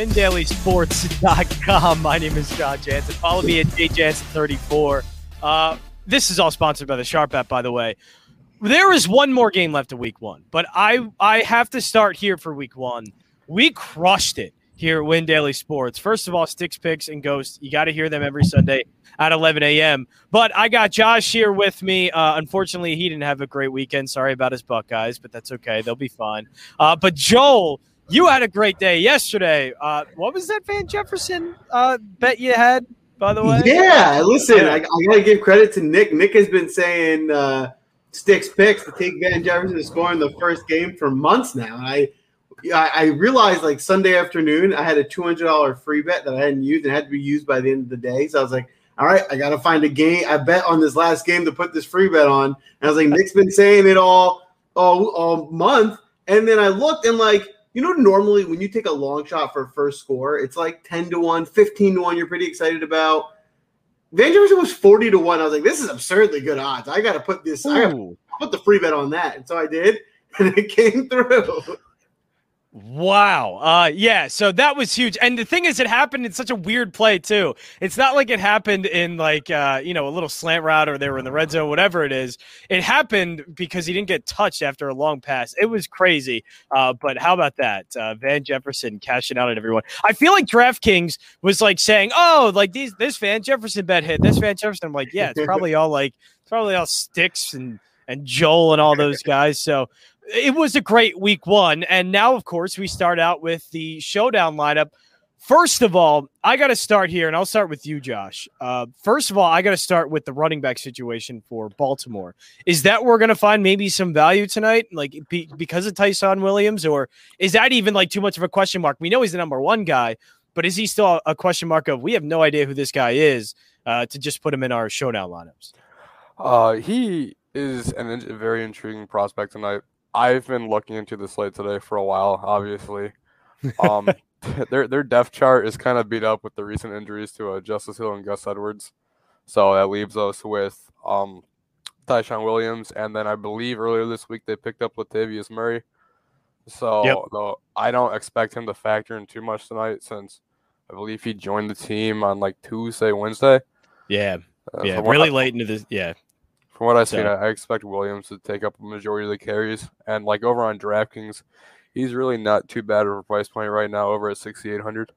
WinDailySports.com. My name is John Jansen. Follow me at JJansen34. Uh, this is all sponsored by the Sharp app, by the way. There is one more game left of week one, but I I have to start here for week one. We crushed it here at Win Daily Sports. First of all, Sticks Picks and Ghosts. You got to hear them every Sunday at 11 a.m. But I got Josh here with me. Uh, unfortunately, he didn't have a great weekend. Sorry about his Buckeyes, but that's okay. They'll be fine. Uh, but Joel, you had a great day yesterday. Uh, what was that Van Jefferson uh, bet you had, by the way? Yeah, listen, I, I got to give credit to Nick. Nick has been saying uh, Sticks Picks to take Van Jefferson to score in the first game for months now. And I I realized like Sunday afternoon, I had a two hundred dollar free bet that I hadn't used and had to be used by the end of the day. So I was like, all right, I got to find a game. I bet on this last game to put this free bet on. And I was like, Nick's been saying it all, all, all month. And then I looked and like, you know, normally when you take a long shot for first score, it's like 10 to 1, 15 to 1, you're pretty excited about. Van Jefferson was 40 to 1. I was like, this is absurdly good odds. I got to put this, Ooh. I got to put the free bet on that. And so I did, and it came through. Wow. Uh yeah, so that was huge. And the thing is it happened in such a weird play too. It's not like it happened in like uh, you know, a little slant route or they were in the red zone, whatever it is. It happened because he didn't get touched after a long pass. It was crazy. Uh, but how about that? Uh, Van Jefferson cashing out at everyone. I feel like DraftKings was like saying, "Oh, like these this Van Jefferson bet hit. This Van Jefferson." I'm like, "Yeah, it's probably all like it's probably all sticks and and Joel and all those guys." So it was a great week one. And now, of course, we start out with the showdown lineup. First of all, I got to start here, and I'll start with you, Josh. Uh, first of all, I got to start with the running back situation for Baltimore. Is that we're going to find maybe some value tonight, like be, because of Ty'Son Williams, or is that even like too much of a question mark? We know he's the number one guy, but is he still a question mark of we have no idea who this guy is uh, to just put him in our showdown lineups? Uh, he is an, a very intriguing prospect tonight. I've been looking into the slate today for a while. Obviously, um, their their depth chart is kind of beat up with the recent injuries to uh, Justice Hill and Gus Edwards, so that leaves us with um, Ty'Son Williams, and then I believe earlier this week they picked up Latavius Murray. So yep. though I don't expect him to factor in too much tonight, since I believe he joined the team on like Tuesday, Wednesday. Yeah, uh, yeah, really late into this. Yeah, from what I've so. seen, I expect Williams to take up a majority of the carries. And like over on DraftKings, he's really not too bad of a price point right now, over at sixty eight hundred.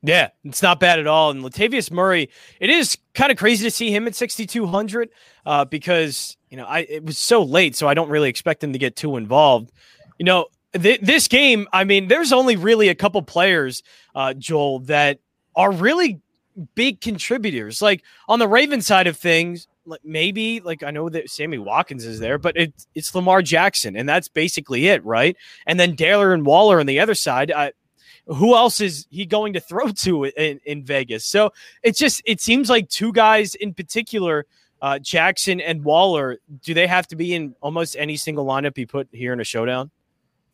Yeah, it's not bad at all. And Latavius Murray, it is kind of crazy to see him at 6,200 uh, because, you know, I it was so late, so I don't really expect him to get too involved. You know, th- this game, I mean, there's only really a couple players, uh, Joel, that are really big contributors. Like on the Raven side of things, like maybe like I know that Sammy Watkins is there, but it's it's Lamar Jackson, and that's basically it, right? And then Taylor and Waller on the other side. I, who else is he going to throw to in, in Vegas? So it's just it seems like two guys in particular, uh, Jackson and Waller. Do they have to be in almost any single lineup you put here in a showdown?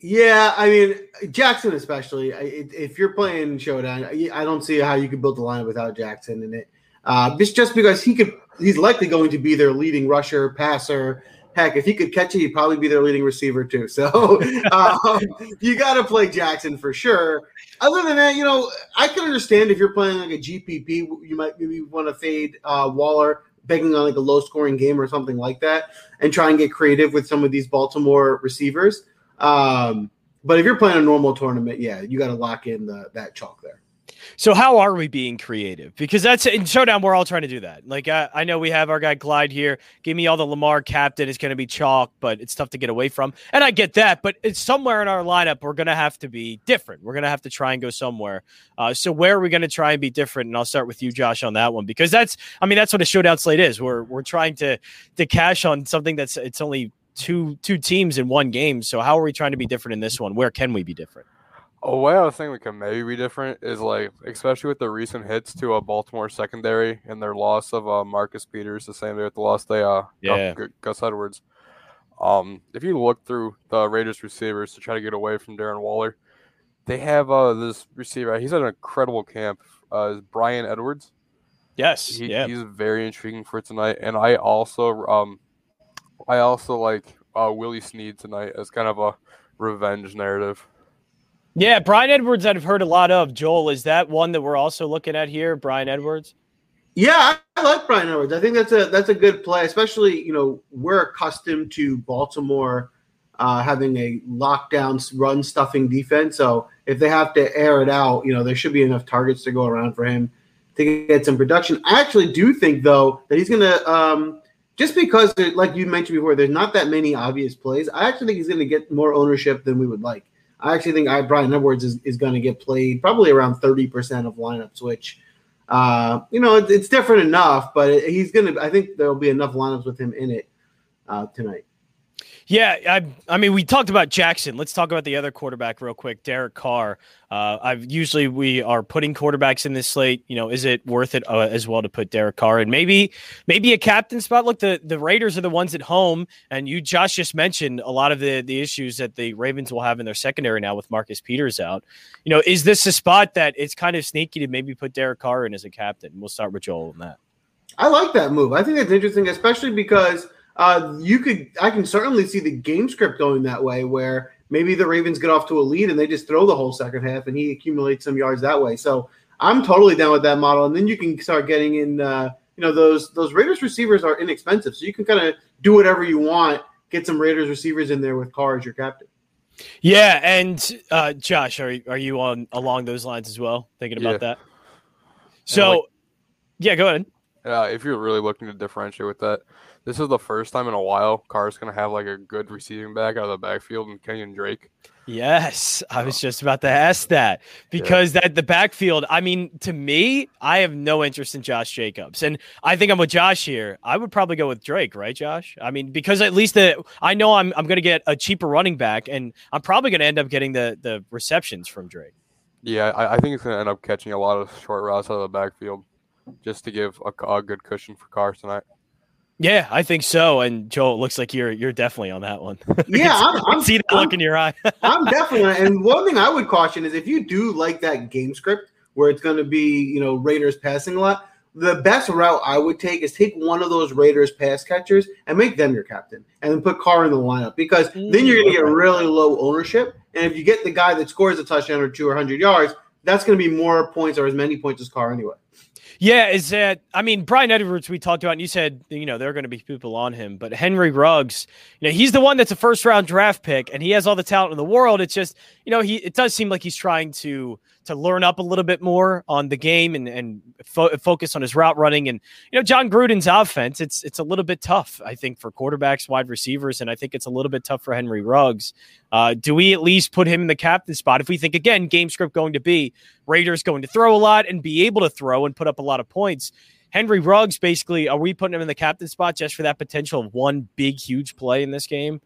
Yeah, I mean Jackson especially. If you're playing showdown, I don't see how you could build the lineup without Jackson in it. Uh, just just because he could he's likely going to be their leading rusher, passer. Heck, if he could catch it, he'd probably be their leading receiver too. So um, you got to play Jackson for sure. Other than that, you know, I can understand if you're playing like a GPP, you might maybe want to fade uh, Waller, begging on like a low scoring game or something like that, and try and get creative with some of these Baltimore receivers. Um, but if you're playing a normal tournament, yeah, you got to lock in the, that chalk there. So how are we being creative? Because that's in Showdown, we're all trying to do that. Like I, I know we have our guy Clyde here. Give me all the Lamar captain. It's going to be chalk, but it's tough to get away from. And I get that, but it's somewhere in our lineup we're going to have to be different. We're going to have to try and go somewhere. Uh, so where are we going to try and be different? And I'll start with you, Josh, on that one because that's, I mean, that's what a Showdown slate is. We're we're trying to to cash on something that's it's only two two teams in one game. So how are we trying to be different in this one? Where can we be different? A way I was thinking we could maybe be different is like, especially with the recent hits to a Baltimore secondary and their loss of uh, Marcus Peters, the same day with the loss they uh yeah. Gus Edwards. Um, if you look through the Raiders receivers to try to get away from Darren Waller, they have uh this receiver. He's at an incredible camp. Uh, Bryan Edwards. Yes, he, yeah. he's very intriguing for tonight. And I also um, I also like uh, Willie Snead tonight as kind of a revenge narrative. Yeah, Bryan Edwards, I've heard a lot of. Joel, is that one that we're also looking at here? Bryan Edwards. Yeah, I like Bryan Edwards. I think that's a that's a good play, especially you know we're accustomed to Baltimore uh, having a lockdown run stuffing defense. So if they have to air it out, you know there should be enough targets to go around for him to get some production. I actually do think though that he's going to um, just because, like you mentioned before, there's not that many obvious plays. I actually think he's going to get more ownership than we would like. I actually think I, Bryan Edwards is, is going to get played probably around 30% of lineups, which, uh, you know, it, it's different enough, but he's going to, I think there'll be enough lineups with him in it uh, tonight. Yeah, I, I mean, we talked about Jackson. Let's talk about the other quarterback real quick, Derek Carr. Uh, I've usually we are putting quarterbacks in this slate. You know, is it worth it uh, as well to put Derek Carr and maybe maybe a captain spot? Look, the the Raiders are the ones at home, and you Josh just mentioned a lot of the the issues that the Ravens will have in their secondary now with Marcus Peters out. You know, is this a spot that it's kind of sneaky to maybe put Derek Carr in as a captain? We'll start with Joel on that. I like that move. I think that's interesting, especially because uh, you could, I can certainly see the game script going that way, where maybe the Ravens get off to a lead and they just throw the whole second half, and he accumulates some yards that way. So I'm totally down with that model, and then you can start getting in. Uh, you know, those those Raiders receivers are inexpensive, so you can kind of do whatever you want. Get some Raiders receivers in there with Carr as your captain. Yeah, and uh, Josh, are are you on along those lines as well? Thinking about yeah. that. So, like, yeah, go ahead. Yeah, if you're really looking to differentiate with that, this is the first time in a while Carr's going to have like a good receiving back out of the backfield and Kenyan Drake. Yes, I was oh. just about to ask that because yeah. that the backfield. I mean, to me, I have no interest in Josh Jacobs, and I think I'm with Josh here. I would probably go with Drake, right, Josh? I mean, because at least the I know I'm I'm going to get a cheaper running back, and I'm probably going to end up getting the the receptions from Drake. Yeah, I, I think it's going to end up catching a lot of short routes out of the backfield, just to give a, a good cushion for Carr tonight. Yeah, I think so. And Joel, it looks like you're you're definitely on that one. Yeah, I'm, I'm, see that look in your eye. I'm definitely. And one thing I would caution is if you do like that game script where it's going to be you know Raiders passing a lot, the best route I would take is take one of those Raiders pass catchers and make them your captain, and then put Carr in the lineup because then you're going to get really low ownership. And if you get the guy that scores a touchdown or two or hundred yards, that's going to be more points or as many points as Carr anyway. Yeah, is that I mean Bryan Edwards we talked about and you said you know there are going to be people on him, but Henry Ruggs, you know, he's the one that's a first round draft pick and he has all the talent in the world. It's just, you know, he it does seem like he's trying to to learn up a little bit more on the game and and fo- focus on his route running. And you know Jon Gruden's offense it's it's a little bit tough I think for quarterbacks wide receivers and I think it's a little bit tough for Henry Ruggs. Uh, do we at least put him in the captain spot? If we think again game script going to be Raiders going to throw a lot and be able to throw and put up a lot of points Henry Ruggs basically are we putting him in the captain spot just for that potential of one big huge play in this game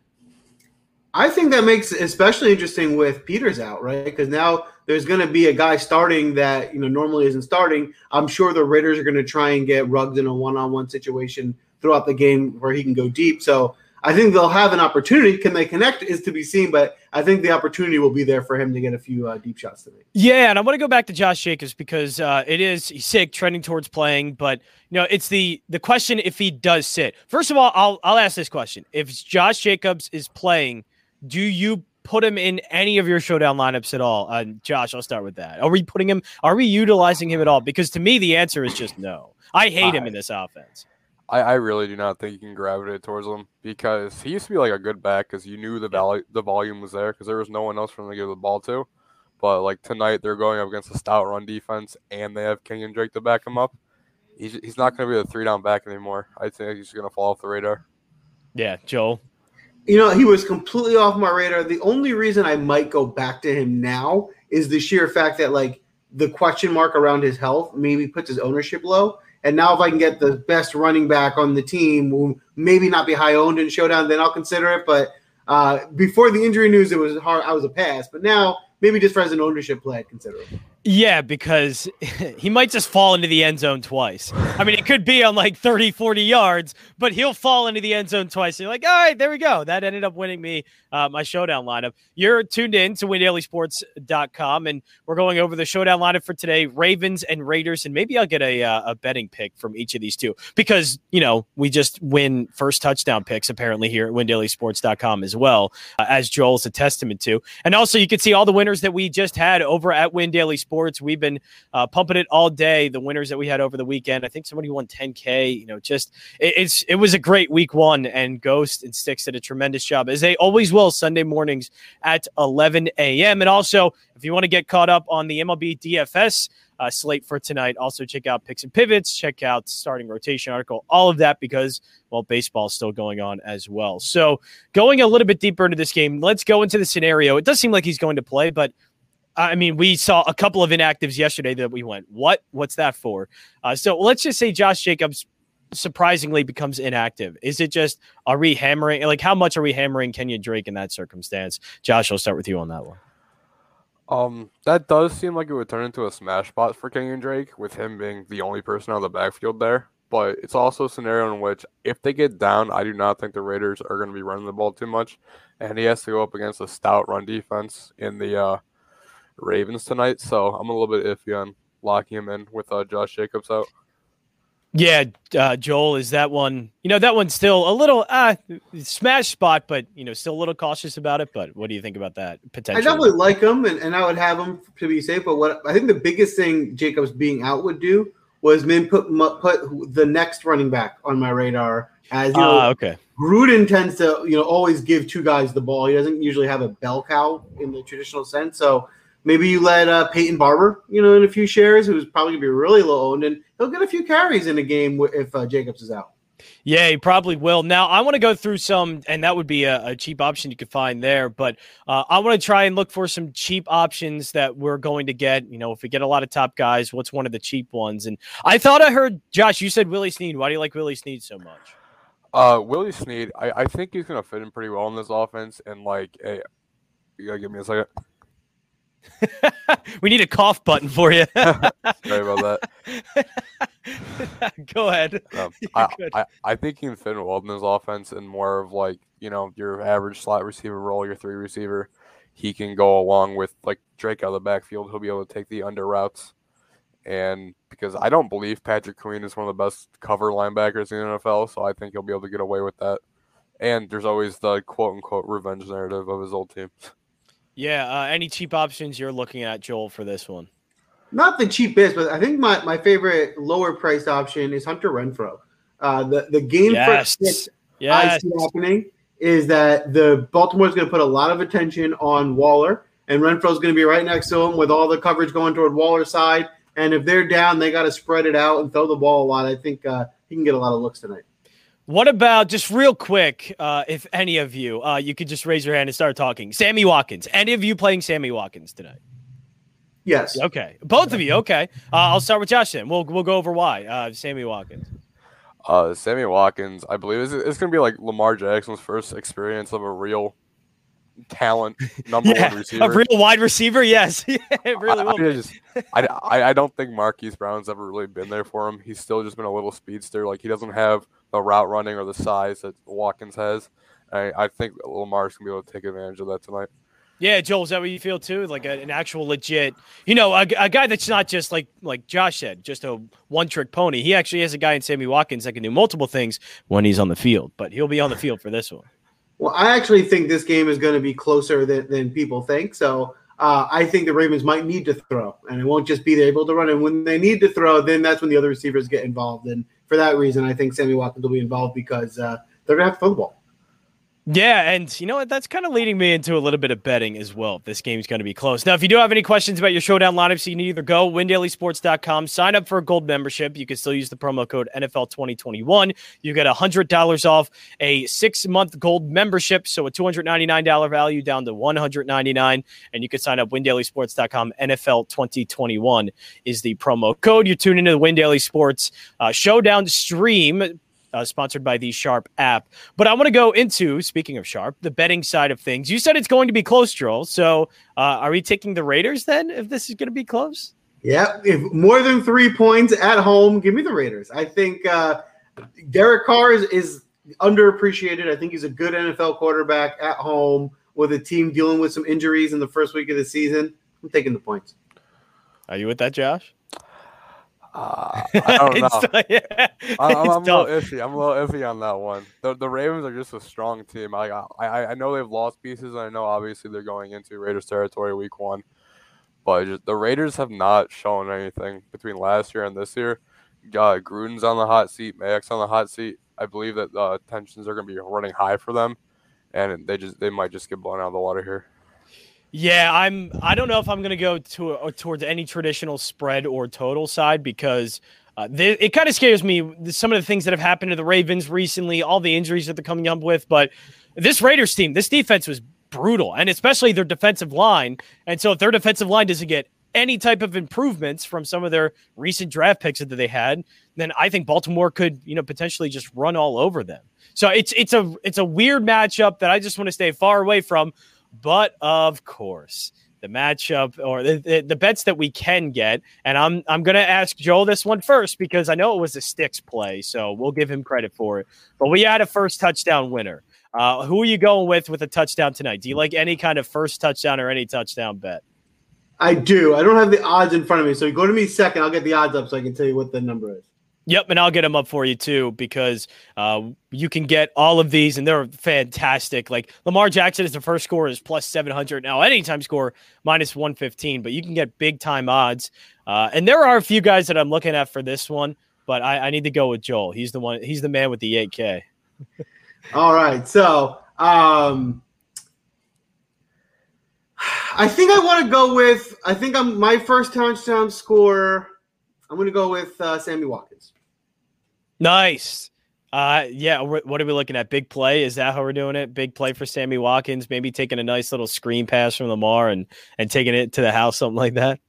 I think that makes it especially interesting with Peters out, right? Because now there's going to be a guy starting that you know normally isn't starting. I'm sure the Raiders are going to try and get Ruggs in a one-on-one situation throughout the game where he can go deep. So I think they'll have an opportunity. Can they connect is to be seen, but I think the opportunity will be there for him to get a few uh, deep shots today. Yeah, and I want to go back to Josh Jacobs because uh, it is sick, trending towards playing, but you know it's the the question if he does sit. First of all, I'll I'll ask this question: If Josh Jacobs is playing do you put him in any of your showdown lineups at all? Uh, Josh, I'll start with that. Are we putting him? Are we utilizing him at all? Because to me, the answer is just no. I hate I, him in this offense. I, I, really do not think you can gravitate towards him because he used to be like a good back because you knew the value, the volume was there because there was no one else for him to give the ball to. But like tonight, they're going up against a stout run defense, and they have Kenyan Drake to back him up. He's, he's not going to be a three down back anymore. I think he's going to fall off the radar. Yeah, Joel. You know, he was completely off my radar. The only reason I might go back to him now is the sheer fact that like the question mark around his health maybe puts his ownership low. And now if I can get the best running back on the team, who maybe not be high owned in showdown, then I'll consider it. But uh, before the injury news, it was hard. I was a pass. But now maybe just for as an ownership play, I'd consider it. Yeah, because he might just fall into the end zone twice. I mean, it could be on like 30, 40 yards, but he'll fall into the end zone twice. you're like, all right, there we go. That ended up winning me uh, my showdown lineup. You're tuned in to windailysports.com, and we're going over the showdown lineup for today Ravens and Raiders. And maybe I'll get a, uh, a betting pick from each of these two because, you know, we just win first touchdown picks apparently here at windailysports.com as well, uh, as Joel's a testament to. And also, you can see all the winners that we just had over at Win Daily Sports sports. We've been uh, pumping it all day. The winners that we had over the weekend. I think somebody won 10k. You know, just it, it's it was a great week one, and Ghost and Sticks did a tremendous job as they always will Sunday mornings at 11 a.m. And also, if you want to get caught up on the MLB DFS. Uh, slate for tonight. Also, check out picks and pivots, check out starting rotation article, all of that because, well, baseball is still going on as well. So, going a little bit deeper into this game, let's go into the scenario. It does seem like he's going to play, but I mean, we saw a couple of inactives yesterday that we went, what? What's that for? Uh, so let's just say Josh Jacobs surprisingly becomes inactive. Is it just, are we hammering, like, how much are we hammering Kenyan Drake in that circumstance? Josh, I'll start with you on that one. Um, that does seem like it would turn into a smash spot for Kenyan Drake with him being the only person on the backfield there. But it's also a scenario in which if they get down, I do not think the Raiders are going to be running the ball too much, and he has to go up against a stout run defense in the uh, Ravens tonight, so I'm a little bit iffy on locking him in with uh, Josh Jacobs out. Yeah, uh, Joel, is that one? You know, that one's still a little uh, smash spot, but you know, still a little cautious about it. But what do you think about that potential? I definitely like him, and, and I would have him to be safe. But what I think the biggest thing Jacobs being out would do was maybe put put the next running back on my radar. As you know, uh, okay. Gruden tends to you know always give two guys the ball. He doesn't usually have a bell cow in the traditional sense. So Maybe you let uh, Peyton Barber, you know, in a few shares, who's probably gonna be really low owned, and he'll get a few carries in a game if uh, Jacobs is out. Yeah, he probably will. Now, I want to go through some, and that would be a, a cheap option you could find there. But uh, I want to try and look for some cheap options that we're going to get. You know, if we get a lot of top guys, what's one of the cheap ones? And I thought I heard Josh. You said Willie Snead. Why do you like Willie Snead so much? Uh, Willie Snead, I, I think he's going to fit in pretty well in this offense. And like, hey, you gotta give me a second. we need a cough button for you. Sorry about that. Go ahead. Um, I, I, I, think he can fit in well in this offense and more of like, you know, your average slot receiver role, your three receiver. He can go along with like Drake out of the backfield. He'll be able to take the under routes. And because I don't believe Patrick Queen is one of the best cover linebackers in the NFL, so I think he'll be able to get away with that. And there's always the quote unquote revenge narrative of his old team. Yeah. Uh, any cheap options you're looking at, Joel, for this one? Not the cheapest, but I think my, my favorite lower priced option is Hunter Renfrow. Uh, the the game yes. for yes. I see happening is that the Baltimore is going to put a lot of attention on Waller, and Renfrow's going to be right next to him with all the coverage going toward Waller's side. And if they're down, they got to spread it out and throw the ball a lot. I think uh, he can get a lot of looks tonight. What about just real quick? Uh, if any of you, uh, you could just raise your hand and start talking. Sammy Watkins. Any of you playing Sammy Watkins tonight? Yes. Okay. Both of you. Okay. Uh, I'll start with Josh then. We'll we'll go over why. Uh, Sammy Watkins. Uh, Sammy Watkins, I believe, is it's going to be like Lamar Jackson's first experience of a real talent number yeah, one receiver. A real wide receiver, yes. it really I, will. I, just, I, I don't think Marquise Brown's ever really been there for him. He's still just been a little speedster. Like he doesn't have the route running or the size that Watkins has. I, I think Lamar's gonna be able to take advantage of that tonight. Yeah, Joel, is that what you feel too? Like a, an actual legit, you know, a, a, guy that's not just like like Josh said, just a one trick pony. He actually has a guy in Sammy Watkins that can do multiple things when he's on the field, but he'll be on the field for this one. Well, I actually think this game is going to be closer than, than people think. So uh, I think the Ravens might need to throw, and it won't just be they're able to run. And when they need to throw, then that's when the other receivers get involved. And for that reason, I think Sammy Watkins will be involved because uh, they're going to have to throw the ball. Yeah, and you know what? That's kind of leading me into a little bit of betting as well. This game's going to be close. Now, if you do have any questions about your showdown lineups, you can either go windailysports.com, sign up for a gold membership. You can still use the promo code NFL2021. You get $100 off a six month gold membership. So a $299 value down to 199. And you can sign up windailysports.com. NFL2021 is the promo code. You're tuning into the Win Daily Sports uh, Showdown stream uh, sponsored by the Sharp app. But I want to go into, speaking of Sharp, the betting side of things. You said it's going to be close, Joel. So uh, are we taking the Raiders then if this is going to be close? Yeah, if more than three points at home, give me the Raiders. I think uh, Derek Carr is, is underappreciated. I think he's a good NFL quarterback at home with a team dealing with some injuries in the first week of the season. I'm taking the points. Are you with that, Josh? Uh, I don't know. Yeah, I- I'm, I'm a little iffy. I'm a little iffy on that one. The the Ravens are just a strong team. I I I know they've lost pieces. And I know obviously they're going into Raiders territory week one, but just, the Raiders have not shown anything between last year and this year. Uh, Gruden's on the hot seat. Mayock's on the hot seat. I believe that uh, tensions are going to be running high for them, and they just they might just get blown out of the water here. Yeah, I'm. I don't know if I'm going to go to uh, towards any traditional spread or total side because uh, th- it kind of scares me. Some of the things that have happened to the Ravens recently, all the injuries that they're coming up with. But this Raiders team, this defense was brutal, and especially their defensive line. And so, if their defensive line doesn't get any type of improvements from some of their recent draft picks that they had, then I think Baltimore could, you know, potentially just run all over them. So it's it's a it's a weird matchup that I just want to stay far away from. But of course, the matchup or the, the, the bets that we can get, and I'm I'm gonna ask Joel this one first because I know it was a sticks play, so we'll give him credit for it. But we had a first touchdown winner. Uh, who are you going with with a touchdown tonight? Do you like any kind of first touchdown or any touchdown bet? I do. I don't have the odds in front of me, so go to me second. I'll get the odds up so I can tell you what the number is. Yep, and I'll get them up for you too because uh, you can get all of these, and they're fantastic. Like Lamar Jackson is the first score is plus seven hundred. Now, anytime score minus one fifteen, but you can get big time odds. Uh, and there are a few guys that I'm looking at for this one, but I, I need to go with Joel. He's the one. He's the man with the eight K. All right. So um I think I want to go with I think I'm my first touchdown score. I'm gonna go with uh, Sammy Watkins. Nice. Uh, yeah. What are we looking at? Big play? Is that how we're doing it? Big play for Sammy Watkins? Maybe taking a nice little screen pass from Lamar and and taking it to the house, something like that.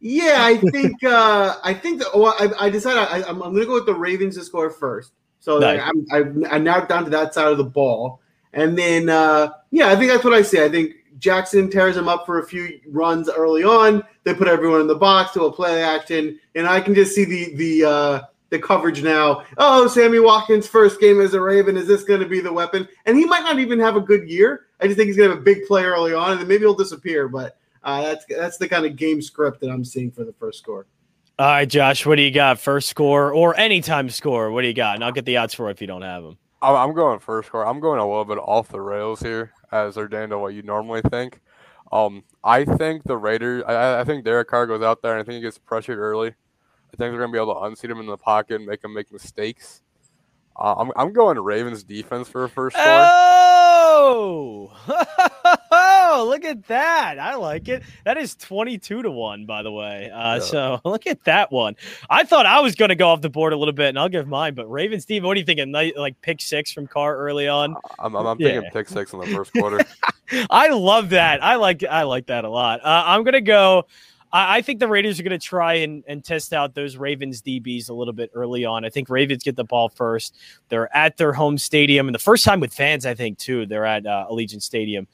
Yeah, I think uh I think that well, I, I decided I, I'm, I'm gonna go with the Ravens to score first. So Nice. like, I'm I, I narrowed down to that side of the ball, and then uh yeah, I think that's what I see. I think Jackson tears him up for a few runs early on. They put everyone in the box to a play action, and I can just see the the uh the coverage now. Oh, Sammy Watkins' first game as a Raven. Is this going to be the weapon? And he might not even have a good year. I just think he's going to have a big play early on, and then maybe he'll disappear. But uh, that's that's the kind of game script that I'm seeing for the first score. All right, Josh, what do you got? First score or anytime score? What do you got? And I'll get the odds for it if you don't have them. I'm, I'm going first score. I'm going a little bit off the rails here, as ordained to what you normally think. Um, I think the Raiders. I, I think Derek Carr goes out there, and I think he gets pressured early. I think they're going to be able to unseat him in the pocket and make him make mistakes. Uh, I'm I'm going to Ravens defense for a first score. Oh, oh, look at that. I like it. That is 22 to 1, by the way. Uh, Yeah. So look at that one. I thought I was going to go off the board a little bit, and I'll give mine. But Ravens, Steve, what do you think? A night, like pick six from Carr early on? I'm, I'm, I'm thinking Yeah. pick six in the first quarter. I love that. I like I like that a lot. Uh, I'm gonna go. I, I think the Raiders are gonna try and, and test out those Ravens DBs a little bit early on. I think Ravens get the ball first. They're at their home stadium, and the first time with fans, I think too. They're at uh, Allegiant Stadium.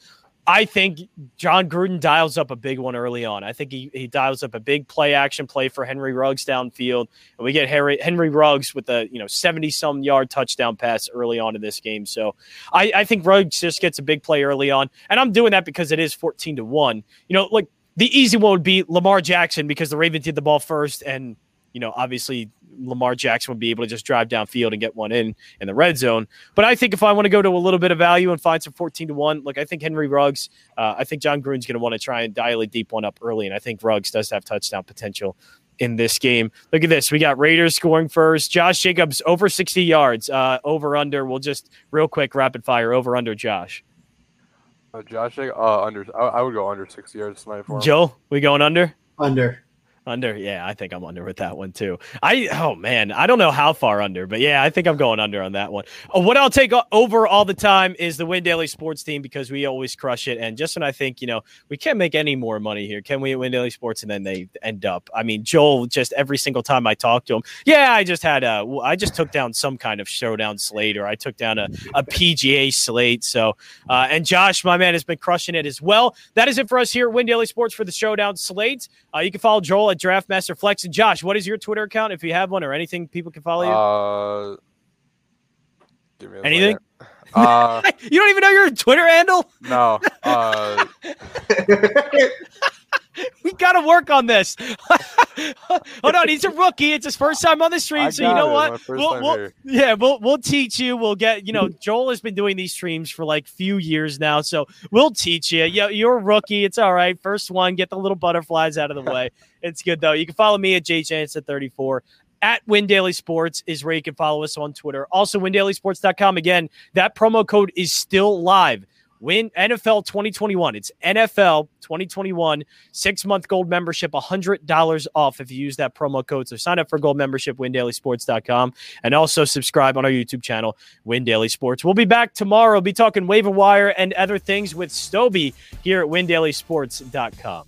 I think Jon Gruden dials up a big one early on. I think he, he dials up a big play action play for Henry Ruggs downfield, and we get Harry, Henry Ruggs with a you know seventy some yard touchdown pass early on in this game. So I, I think Ruggs just gets a big play early on, and I'm doing that because it is fourteen to one. You know, like the easy one would be Lamar Jackson because the Ravens did the ball first, and you know obviously Lamar Jackson would be able to just drive downfield and get one in in the red zone. But I think if I want to go to a little bit of value and find some 14 to 1, look, I think Henry Ruggs, uh, I think Jon Gruden's going to want to try and dial a deep one up early. And I think Ruggs does have touchdown potential in this game. Look at this. We got Raiders scoring first. Josh Jacobs over 60 yards, uh, over under. We'll just real quick rapid fire over under Josh. Uh, Josh, uh, under. I, I would go under 60 yards tonight for him. Joe, we going under? Under. Under, yeah, I think I'm under with that one too. I oh man, I don't know how far under, but yeah, I think I'm going under on that one. Uh, what I'll take over all the time is the Win Daily Sports team because we always crush it. And just when I think you know we can't make any more money here, can we at Win Daily Sports? And then they end up. I mean, Joel just every single time I talk to him, yeah, I just had a, I just took down some kind of showdown slate or I took down a, a PGA slate. So uh, and Josh, my man, has been crushing it as well. That is it for us here at Win Daily Sports for the showdown slate. Uh, you can follow Joel at Draftmaster Flex. And Josh, what is your Twitter account if you have one or anything people can follow you? Uh, anything? Uh, you don't even know your Twitter handle? No. Uh, we got to work on this. Hold on, he's a rookie. It's his first time on the stream, so you know it. what? We'll, we'll, yeah, we'll we'll teach you. We'll get you know. Joel has been doing these streams for like few years now, so we'll teach you. Yeah, you're a rookie. It's all right. First one, get the little butterflies out of the way. it's good though. You can follow me at jchance34 at Win Daily Sports is where you can follow us on Twitter. Also, windailysports.com. Again, that promo code is still live. Win NFL 2021. It's NFL 2021 six month gold membership, $100 off if you use that promo code. So sign up for gold membership, windailysports.com, and also subscribe on our YouTube channel, Win Daily Sports. We'll be back tomorrow. We'll be talking waiver wire and other things with Stoby here at windailysports.com.